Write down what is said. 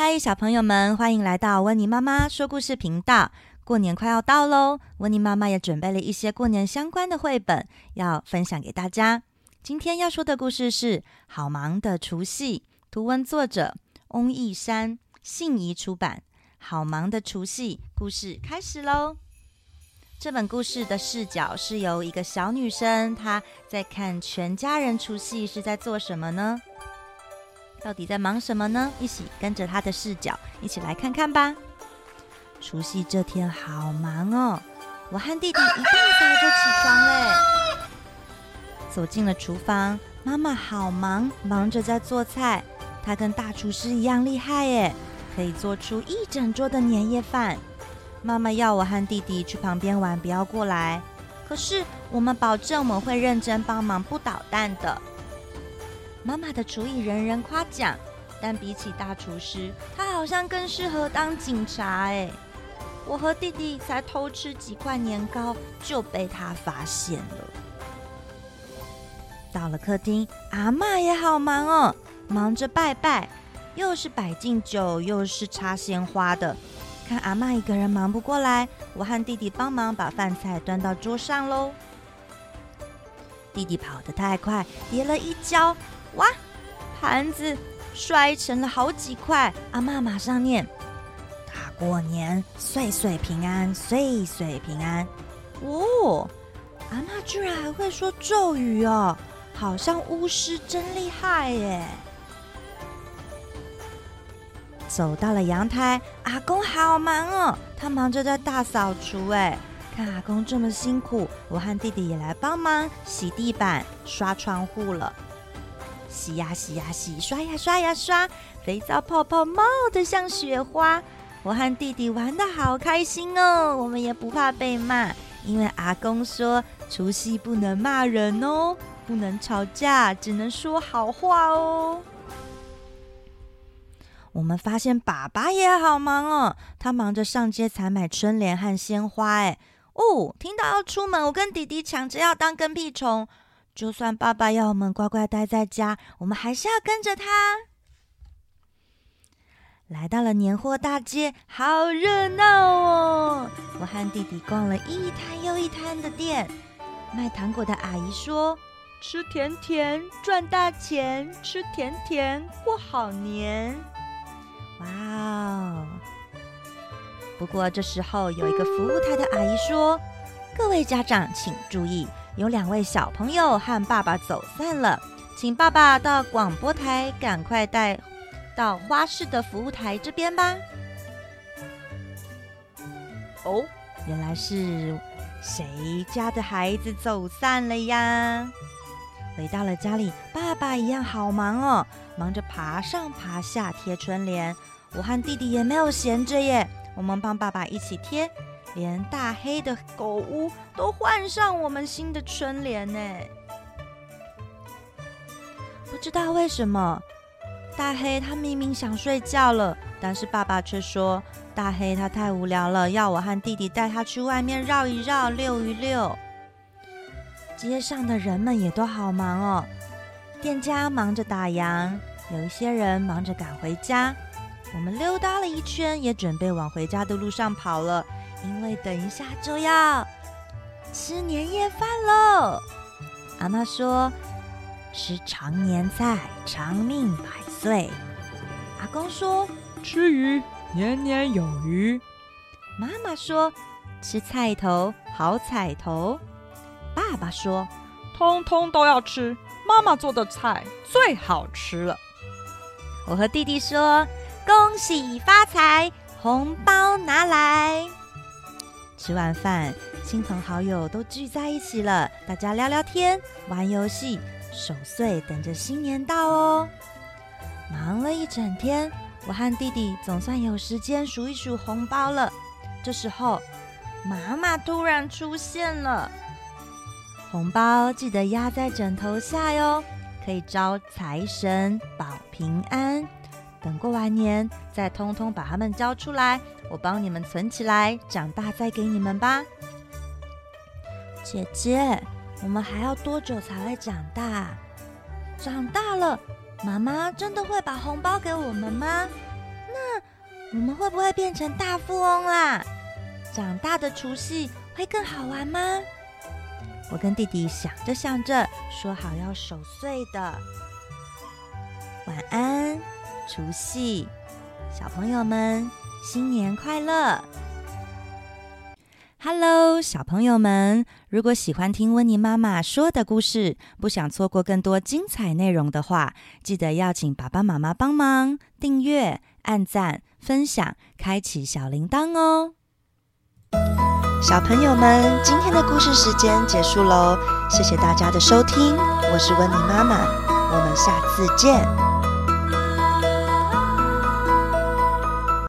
嗨，小朋友们，欢迎来到温妮妈妈说故事频道。过年快要到喽，温妮妈妈也准备了一些过年相关的绘本要分享给大家。今天要说的故事是《好忙的除夕》，图文作者翁翊珊，信谊出版。好忙的除夕，故事开始喽。这本故事的视角是由一个小女生，她在看全家人除夕是在做什么呢？到底在忙什么呢？一起跟着他的视角，一起来看看吧。除夕这天好忙哦，我和弟弟一大早就起床嘞，走进了厨房。妈妈好忙，忙着在做菜。她跟大厨师一样厉害耶，可以做出一整桌的年夜饭。妈妈要我和弟弟去旁边玩，不要过来。可是我们保证我们会认真帮忙，不捣蛋的。妈妈的厨艺人人夸奖，但比起大厨师，她好像更适合当警察哎。我和弟弟才偷吃几块年糕，就被他发现了。到了客厅，阿妈也好忙哦，忙着拜拜，又是摆敬酒，又是插鲜花的。看阿妈一个人忙不过来，我和弟弟帮忙把饭菜端到桌上喽。弟弟跑得太快，跌了一跤，哇，盘子摔成了好几块。阿嬷马上念。大过年岁岁平安，岁岁平安。哦，阿嬷居然还会说咒语哦，好像巫师，真厉害耶！走到了阳台，阿公好忙哦，他忙着在大扫除。哎，看阿公这么辛苦，我和弟弟也来帮忙洗地板、刷窗户了。洗呀洗呀洗，刷呀刷呀刷，肥皂泡泡冒得像雪花。我和弟弟玩得好开心哦，我们也不怕被骂，因为阿公说除夕不能骂人哦，不能吵架，只能说好话哦。我们发现爸爸也好忙哦，他忙着上街采买春联和鲜花。哎，哦，听到要出门，我跟弟弟抢着要当跟屁虫，就算爸爸要我们乖乖待在家，我们还是要跟着他。来到了年货大街，好热闹哦！我和弟弟逛了一摊又一摊的店。卖糖果的阿姨说：“吃甜甜赚大钱，吃甜甜过好年。”哇哦！不过这时候有一个服务台的阿姨说：“各位家长请注意，有两位小朋友和爸爸走散了，请爸爸到广播台赶快带。”到花市的服务台这边吧。哦，原来是谁家的孩子走散了呀？回到了家里，爸爸一样好忙哦，忙着爬上爬下贴春联。我和弟弟也没有闲着耶，我们帮爸爸一起贴，连大黑的狗屋都换上我们新的春联呢。不知道为什么。大黑他明明想睡觉了，但是爸爸却说大黑他太无聊了，要我和弟弟带他去外面绕一绕、溜一溜。街上的人们也都好忙哦，店家忙着打烊，有一些人忙着赶回家。我们溜达了一圈，也准备往回家的路上跑了，因为等一下就要吃年夜饭喽。阿妈说。吃长年菜，长命百岁。阿公说：“吃鱼，年年有余。”妈妈说：“吃菜头，好彩头。”爸爸说：“通通都要吃，妈妈做的菜最好吃了。”我和弟弟说：“恭喜发财，红包拿来。”吃完饭，亲朋好友都聚在一起了，大家聊聊天，玩游戏。守岁，等着新年到哦！忙了一整天，我和弟弟总算有时间数一数红包了。这时候，妈妈突然出现了。红包记得压在枕头下哟，可以招财神保平安。等过完年，再通通把它们交出来，我帮你们存起来，长大再给你们吧。姐姐。我们还要多久才会长大？长大了，妈妈真的会把红包给我们吗？那我们会不会变成大富翁啦？长大的除夕会更好玩吗？我跟弟弟想着想着，说好要守岁的。晚安，除夕，小朋友们，新年快乐！Hello，小朋友们，如果喜欢听温妮妈妈说的故事，不想错过更多精彩内容的话，记得要请爸爸妈妈帮忙订阅、按赞、分享、开启小铃铛哦。小朋友们，今天的故事时间结束喽，谢谢大家的收听，我是温妮妈妈，我们下次见。